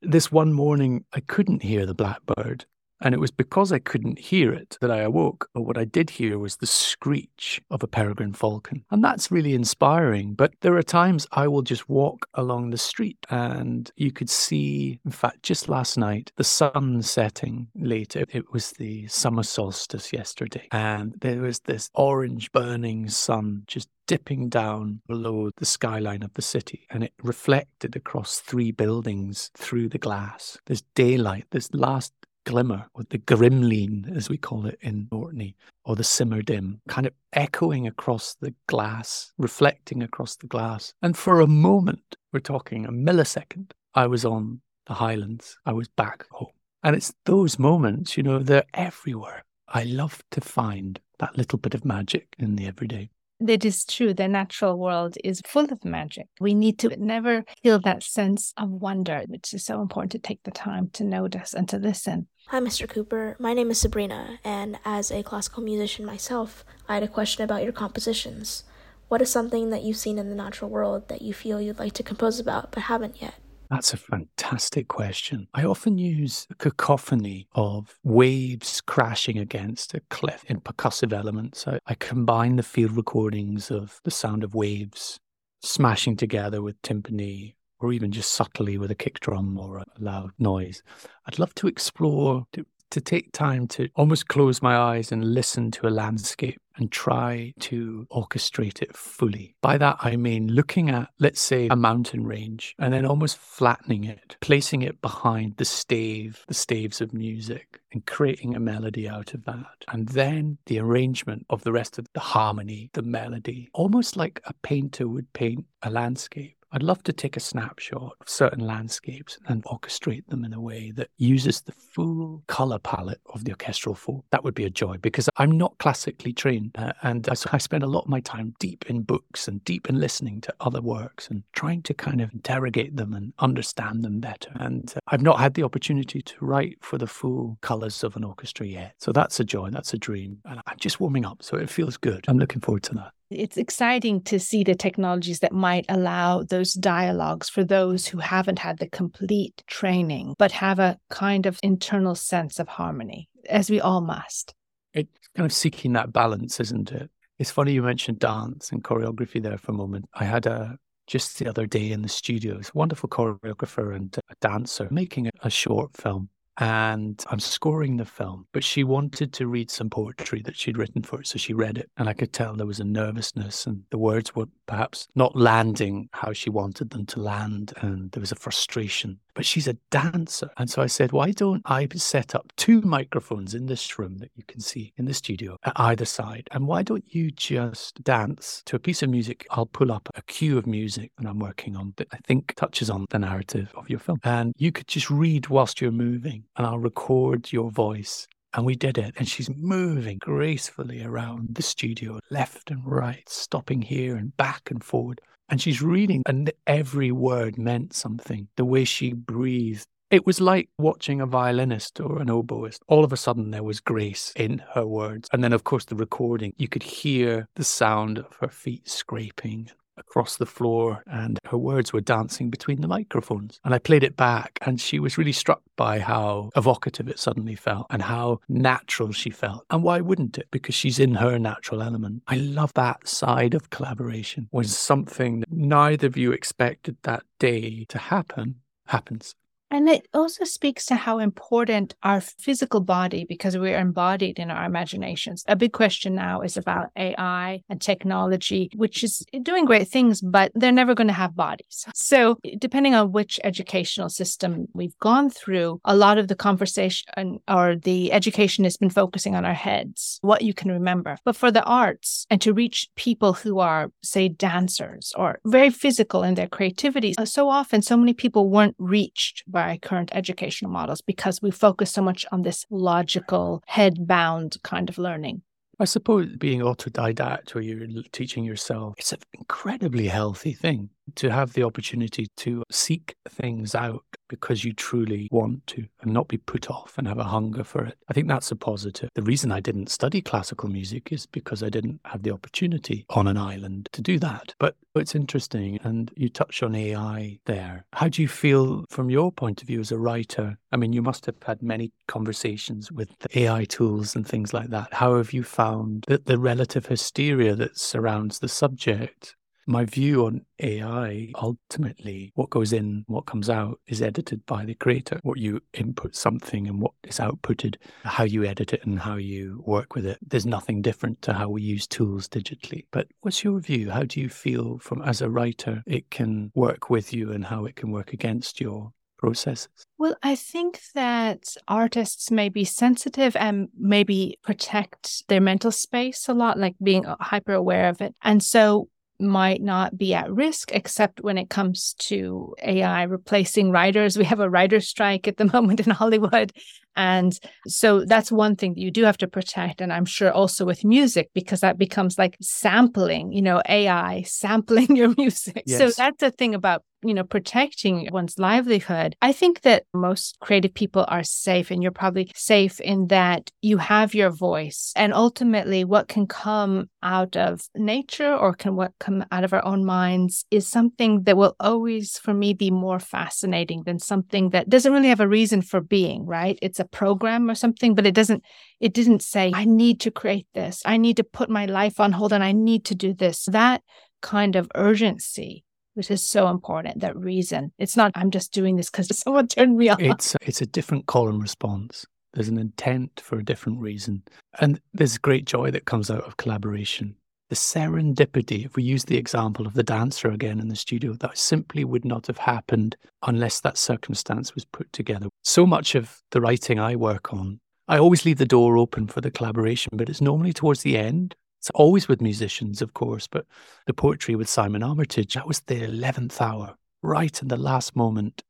This one morning, I couldn't hear the blackbird, And it was because I couldn't hear it that I awoke. But what I did hear was the screech of a peregrine falcon. And that's really inspiring. But there are times I will just walk along the street and you could see, in fact, just last night, the sun setting later. It was the summer solstice yesterday. And there was this orange burning sun just dipping down below the skyline of the city and it reflected across three buildings through the glass. There's daylight, this last glimmer, or the grimlins, as we call it in Orkney, or the simmer dim, kind of echoing across the glass, reflecting across the glass. And for a moment, we're talking a millisecond, I was on the Highlands, I was back home. And it's those moments, you know, they're everywhere. I love to find that little bit of magic in the everyday.
It is true. The natural world is full of magic. We need to never feel that sense of wonder, which is so important to take the time to notice and to listen.
Hi, Mr. Cooper. My name is Sabrina, and as a classical musician myself, I had a question about your compositions. What is something that you've seen in the natural world that you feel you'd like to compose about but haven't yet?
That's a fantastic question. I often use a cacophony of waves crashing against a cliff in percussive elements. I, I combine the field recordings of the sound of waves smashing together with timpani or even just subtly with a kick drum or a loud noise. I'd love to explore, to take time to almost close my eyes and listen to a landscape and try to orchestrate it fully. By that, I mean looking at, let's say, a mountain range and then almost flattening it, placing it behind the stave, the staves of music, and creating a melody out of that. And then the arrangement of the rest of the harmony, the melody, almost like a painter would paint a landscape. I'd love to take a snapshot of certain landscapes and orchestrate them in a way that uses the full color palette of the orchestral form. That would be a joy because I'm not classically trained. Uh, and so I spend a lot of my time deep in books and deep in listening to other works and trying to kind of interrogate them and understand them better. And uh, I've not had the opportunity to write for the full colors of an orchestra yet. So that's a joy, that's a dream. And I'm just warming up. So it feels good. I'm looking forward to that.
It's exciting to see the technologies that might allow those dialogues for those who haven't had the complete training, but have a kind of internal sense of harmony, as we all must.
It's kind of seeking that balance, isn't it? It's funny you mentioned dance and choreography there for a moment. I had a just the other day in the studio, a wonderful choreographer and a dancer making a short film and I'm scoring the film. But she wanted to read some poetry that she'd written for it, so she read it, and I could tell there was a nervousness, and the words were perhaps not landing how she wanted them to land, and there was a frustration. But she's a dancer, and so I said, why don't I set up two microphones in this room that you can see in the studio at either side, and why don't you just dance to a piece of music? I'll pull up a cue of music that I'm working on that I think touches on the narrative of your film, and you could just read whilst you're moving and I'll record your voice. And we did it. And she's moving gracefully around the studio, left and right, stopping here and back and forward. And she's reading, and every word meant something. The way she breathed. It was like watching a violinist or an oboist. All of a sudden, there was grace in her words. And then, of course, the recording, you could hear the sound of her feet scraping across the floor and her words were dancing between the microphones. And I played it back and she was really struck by how evocative it suddenly felt and how natural she felt. And why wouldn't it? Because she's in her natural element. I love that side of collaboration when something that neither of you expected that day to happen happens.
And it also speaks to how important our physical body, because we're embodied in our imaginations. A big question now is about AI and technology, which is doing great things, but they're never going to have bodies. So, depending on which educational system we've gone through, a lot of the conversation or the education has been focusing on our heads, what you can remember. But for the arts and to reach people who are, say, dancers or very physical in their creativity, so often so many people weren't reached by current educational models because we focus so much on this logical, head bound kind of learning.
I suppose being autodidact or you're teaching yourself, it's an incredibly healthy thing to have the opportunity to seek things out because you truly want to and not be put off and have a hunger for it. I think that's a positive. The reason I didn't study classical music is because I didn't have the opportunity on an island to do that. But it's interesting. And you touch on AI there. How do you feel from your point of view as a writer? I mean, you must have had many conversations with AI tools and things like that. How have you found that the relative hysteria that surrounds the subject my view on AI ultimately, what goes in, what comes out is edited by the creator. What you input something and what is outputted, how you edit it and how you work with it. There's nothing different to how we use tools digitally. But what's your view? How do you feel from as a writer it can work with you and how it can work against your processes?
Well, I think that artists may be sensitive and maybe protect their mental space a lot, like being uh, hyper aware of it. And so might not be at risk, except when it comes to AI replacing writers. We have a writer strike at the moment in Hollywood. And so that's one thing that you do have to protect. And I'm sure also with music, because that becomes like sampling, you know, AI sampling your music. Yes. So that's the thing about you know, protecting one's livelihood. I think that most creative people are safe, and you're probably safe in that you have your voice. And ultimately, what can come out of nature or can what come out of our own minds is something that will always, for me, be more fascinating than something that doesn't really have a reason for being, right? It's a program or something, but it doesn't, it didn't say, I need to create this. I need to put my life on hold and I need to do this. That kind of urgency which is so important that reason. It's not i'm just doing this because someone turned me on
it's it's a different call and response. There's an intent for a different reason. And there's great joy that comes out of collaboration the serendipity if we use the example of the dancer again in the studio that simply would not have happened unless that circumstance was put together so much of the writing i work on I always leave the door open for the collaboration, but it's normally towards the end it's always with musicians, of course, but the poetry with Simon Armitage, that was the 11th hour, right in the last moment.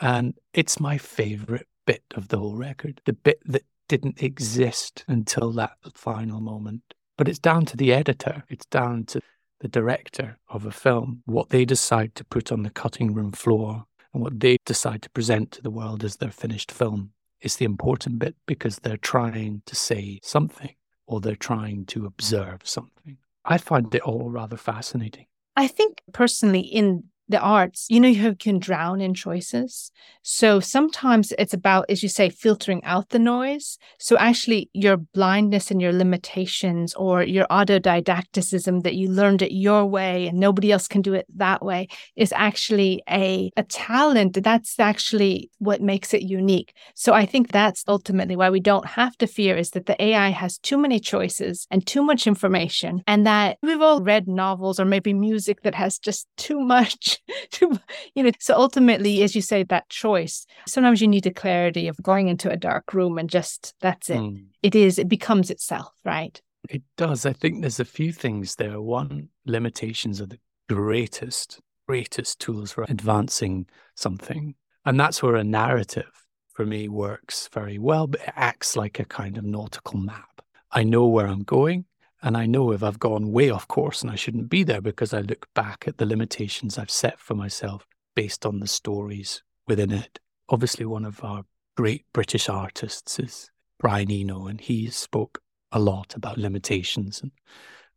And it's my favorite bit of the whole record, the bit that didn't exist until that final moment. But it's down to the editor, it's down to the director of a film, what they decide to put on the cutting room floor and what they decide to present to the world as their finished film is the important bit because they're trying to say something or they're trying to observe something. I find it all rather fascinating.
I think personally, in the arts, you know, you can drown in choices. So sometimes it's about, as you say, filtering out the noise. So actually, your blindness and your limitations or your autodidacticism that you learned it your way and nobody else can do it that way is actually a, a talent. That's actually what makes it unique. So I think that's ultimately why we don't have to fear is that the AI has too many choices and too much information, and that we've all read novels or maybe music that has just too much you know, so ultimately, as you say, that choice, sometimes you need the clarity of going into a dark room and just that's it. Mm. It is, it becomes itself, right?
It does. I think there's a few things there. One, limitations are the greatest, greatest tools for advancing something. And that's where a narrative for me works very well, but it acts like a kind of nautical map. I know where I'm going. And I know if I've gone way off course and I shouldn't be there because I look back at the limitations I've set for myself based on the stories within it. Obviously, one of our great British artists is Brian Eno, and he spoke a lot about limitations. And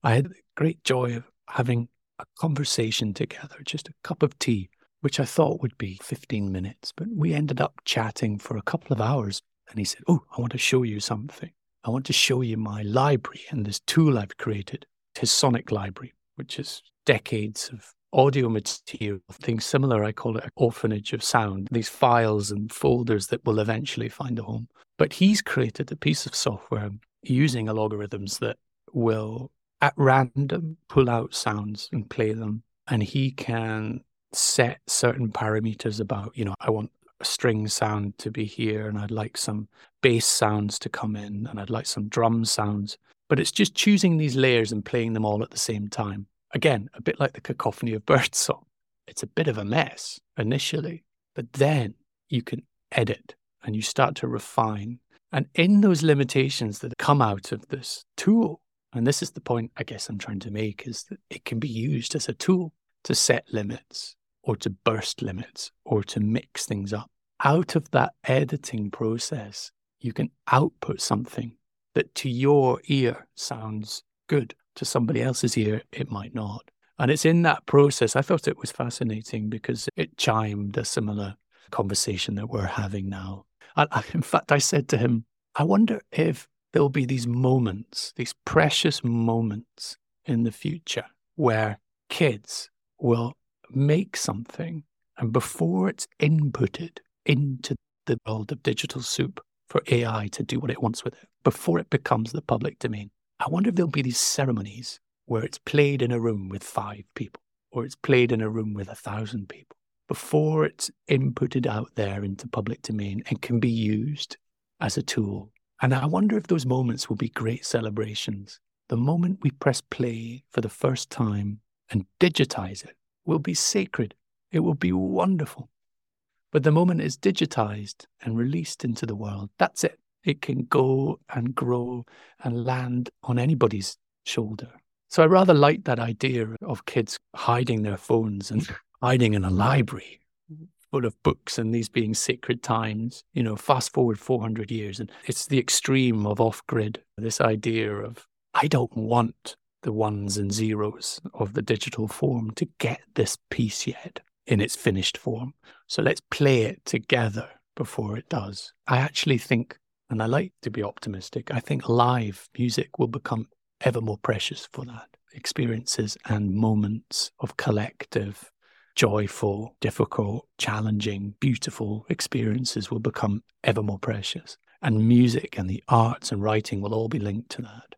I had the great joy of having a conversation together, just a cup of tea, which I thought would be 15 minutes. But we ended up chatting for a couple of hours. And he said, Oh, I want to show you something. I want to show you my library and this tool I've created, his Sonic Library, which is decades of audio material, things similar. I call it an orphanage of sound, these files and folders that will eventually find a home. But he's created a piece of software using algorithms that will, at random, pull out sounds and play them. And he can set certain parameters about, you know, I want string sound to be here and I'd like some bass sounds to come in and I'd like some drum sounds. But it's just choosing these layers and playing them all at the same time. Again, a bit like the cacophony of birdsong. It's a bit of a mess initially, but then you can edit and you start to refine. And in those limitations that come out of this tool, and this is the point I guess I'm trying to make, is that it can be used as a tool to set limits or to burst limits or to mix things up. Out of that editing process, you can output something that to your ear sounds good. To somebody else's ear, it might not. And it's in that process, I thought it was fascinating because it chimed a similar conversation that we're having now. I, in fact, I said to him, I wonder if there'll be these moments, these precious moments in the future where kids will make something and before it's inputted into the world of digital soup for AI to do what it wants with it, before it becomes the public domain, I wonder if there'll be these ceremonies where it's played in a room with five people or it's played in a room with a thousand people before it's inputted out there into public domain and can be used as a tool. And I wonder if those moments will be great celebrations. The moment we press play for the first time and digitize it will be sacred. It will be wonderful. But the moment it's digitized and released into the world, that's it. It can go and grow and land on anybody's shoulder. So I rather like that idea of kids hiding their phones and hiding in a library full of books and these being sacred times. You know, fast forward 400 years, and it's the extreme of off grid, this idea of, I don't want the ones and zeros of the digital form to get this piece yet in its finished form. So let's play it together before it does. I actually think, and I like to be optimistic, I think live music will become ever more precious for that. Experiences and moments of collective, joyful, difficult, challenging, beautiful experiences will become ever more precious. And music and the arts and writing will all be linked to that.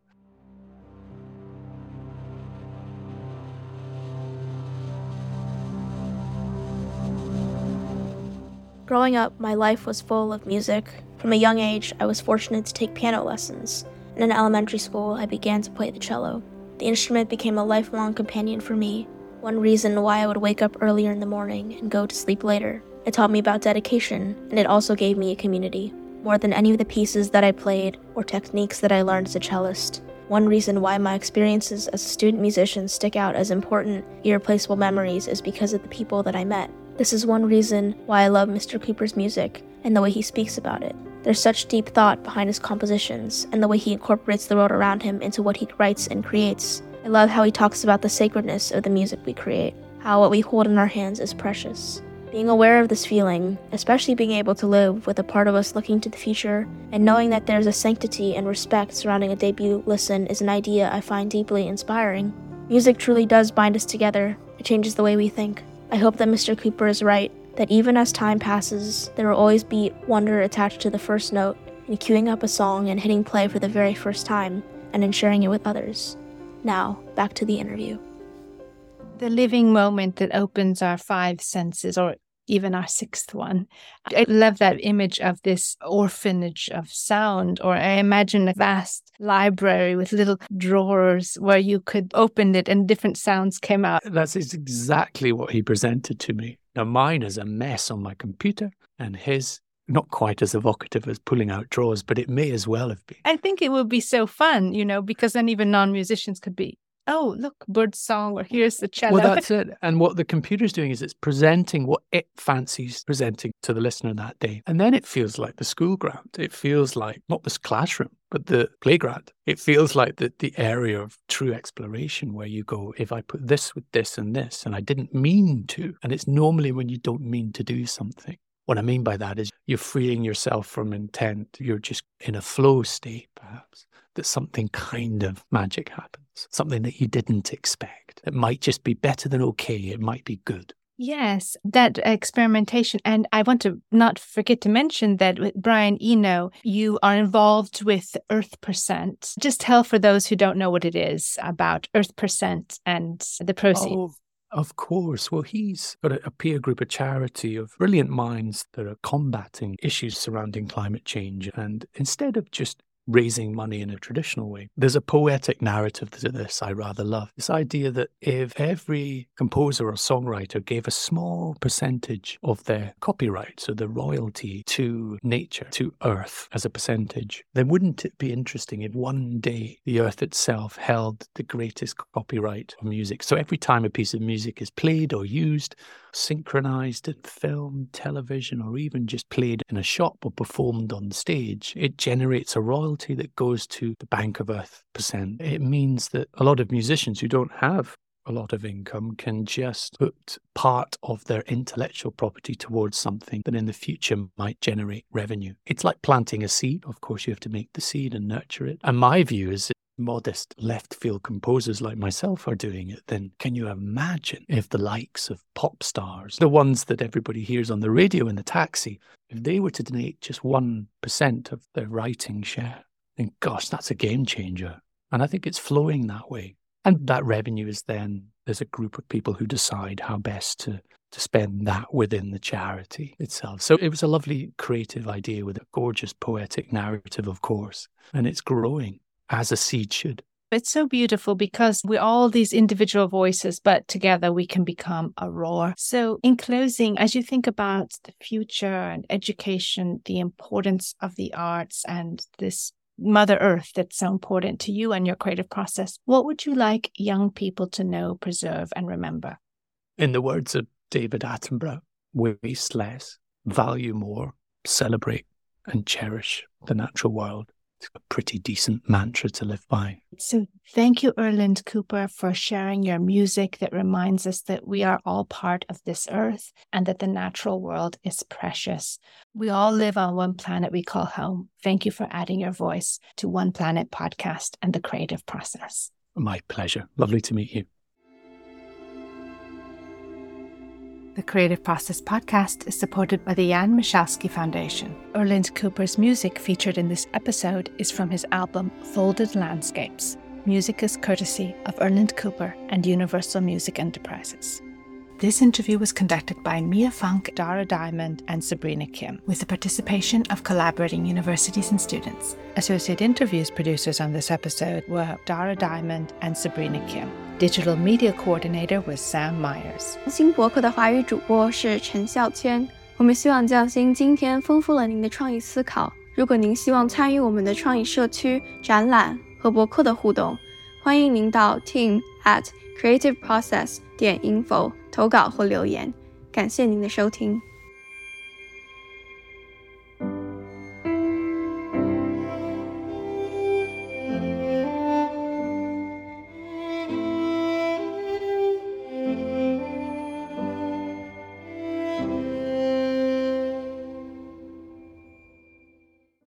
Growing up, my life was full of music. From a young age, I was fortunate to take piano lessons, and in elementary school, I began to play the cello. The instrument became a lifelong companion for me, one reason why I would wake up earlier in the morning and go to sleep later. It taught me about dedication, and it also gave me a community. More than any of the pieces that I played or techniques that I learned as a cellist, one reason why my experiences as a student musician stick out as important, irreplaceable memories is because of the people that I met. This is one reason why I love Mr. Cooper's music and the way he speaks about it. There's such deep thought behind his compositions and the way he incorporates the world around him into what he writes and creates. I love how he talks about the sacredness of the music we create, how what we hold in our hands is precious. Being aware of this feeling, especially being able to live with a part of us looking to the future, and knowing that there's a sanctity and respect surrounding a debut listen is an idea I find deeply inspiring. Music truly does bind us together, it changes the way we think. I hope that Mr. Cooper is right that even as time passes, there will always be wonder attached to the first note in queuing up a song and hitting play for the very first time, and in sharing it with others. Now, back to the interview.
The living moment that opens our five senses, or even our sixth one. I love that image of this orphanage of sound, or I imagine a vast library with little drawers where you could open it and different sounds came out.
That's exactly what he presented to me. Now, mine is a mess on my computer, and his not quite as evocative as pulling out drawers, but it may as well have been.
I think it would be so fun, you know, because then even non musicians could be, oh, look, bird song, or here's the cello.
Well, that's it. And what the computer's doing is it's presenting what it fancies presenting to the listener that day. And then it feels like the school ground. It feels like not this classroom, but the playground. It feels like the, the area of true exploration where you go, if I put this with this and this, and I didn't mean to. And it's normally when you don't mean to do something. What I mean by that is you're freeing yourself from intent. You're just in a flow state, perhaps, that something kind of magic happens, something that you didn't expect. It might just be better than okay, it might be good.
Yes, that experimentation. And I want to not forget to mention that with Brian Eno, you are involved with Earth Percent. Just tell for those who don't know what it is about Earth Percent and the proceeds.
Oh, of course. Well, he's got a, peer group, a charity of brilliant minds that are combating issues surrounding climate change. And instead of just raising money in a traditional way. There's a poetic narrative to this I rather love. This idea that if every composer or songwriter gave a small percentage of their copyright, so the royalty to nature, to earth as a percentage, then wouldn't it be interesting if one day the earth itself held the greatest copyright of music? So every time a piece of music is played or used, synchronized in film, television, or even just played in a shop or performed on stage, it generates a royalty that goes to the Bank of Earth percent. It means that a lot of musicians who don't have a lot of income can just put part of their intellectual property towards something that in the future might generate revenue. It's like planting a seed. Of course, you have to make the seed and nurture it. And my view is modest left field composers like myself are doing it, then can you imagine if the likes of pop stars, the ones that everybody hears on the radio in the taxi, if they were to donate just 1% of their writing share, then gosh, that's a game changer. And I think it's flowing that way. And that revenue is then there's a group of people who decide how best to to spend that within the charity itself. So it was a lovely creative idea with a gorgeous poetic narrative, of course, and it's growing as a seed should.
It's so beautiful because we're all these individual voices, but together we can become a roar. So, in closing, as you think about the future and education, the importance of the arts and this Mother Earth that's so important to you and your creative process, what would you like young people to know, preserve, and remember?
In the words of David Attenborough, waste less, value more, celebrate and cherish the natural world it's a pretty decent mantra to live by.
So, thank you, Erland Cooper, for sharing your music that reminds us that we are all part of this earth and that the natural world is precious. We all live on one planet we call home. Thank you for adding your voice to One Planet podcast and the creative process.
My pleasure. Lovely to meet you.
The Creative Process podcast is supported by the Jan Michalski Foundation. Erland Cooper's music featured in this episode is from his album Folded Landscapes. Music is courtesy of Erland Cooper and Universal Music Enterprises. This interview was conducted by Mia Funk, Dara Diamond, and Sabrina Kim, with the participation of collaborating universities and students. Associate interviews producers on this episode were Dara Diamond and Sabrina Kim. Digital media coordinator was Sam Myers.
新博客的华语主播是陈孝谦。我们希望匠心今天丰富了您的创意思考。如果您希望参与我们的创意社区、展览和博客的互动，欢迎您到 team at creativeprocess 点 info 投稿或留言。感谢您的收听。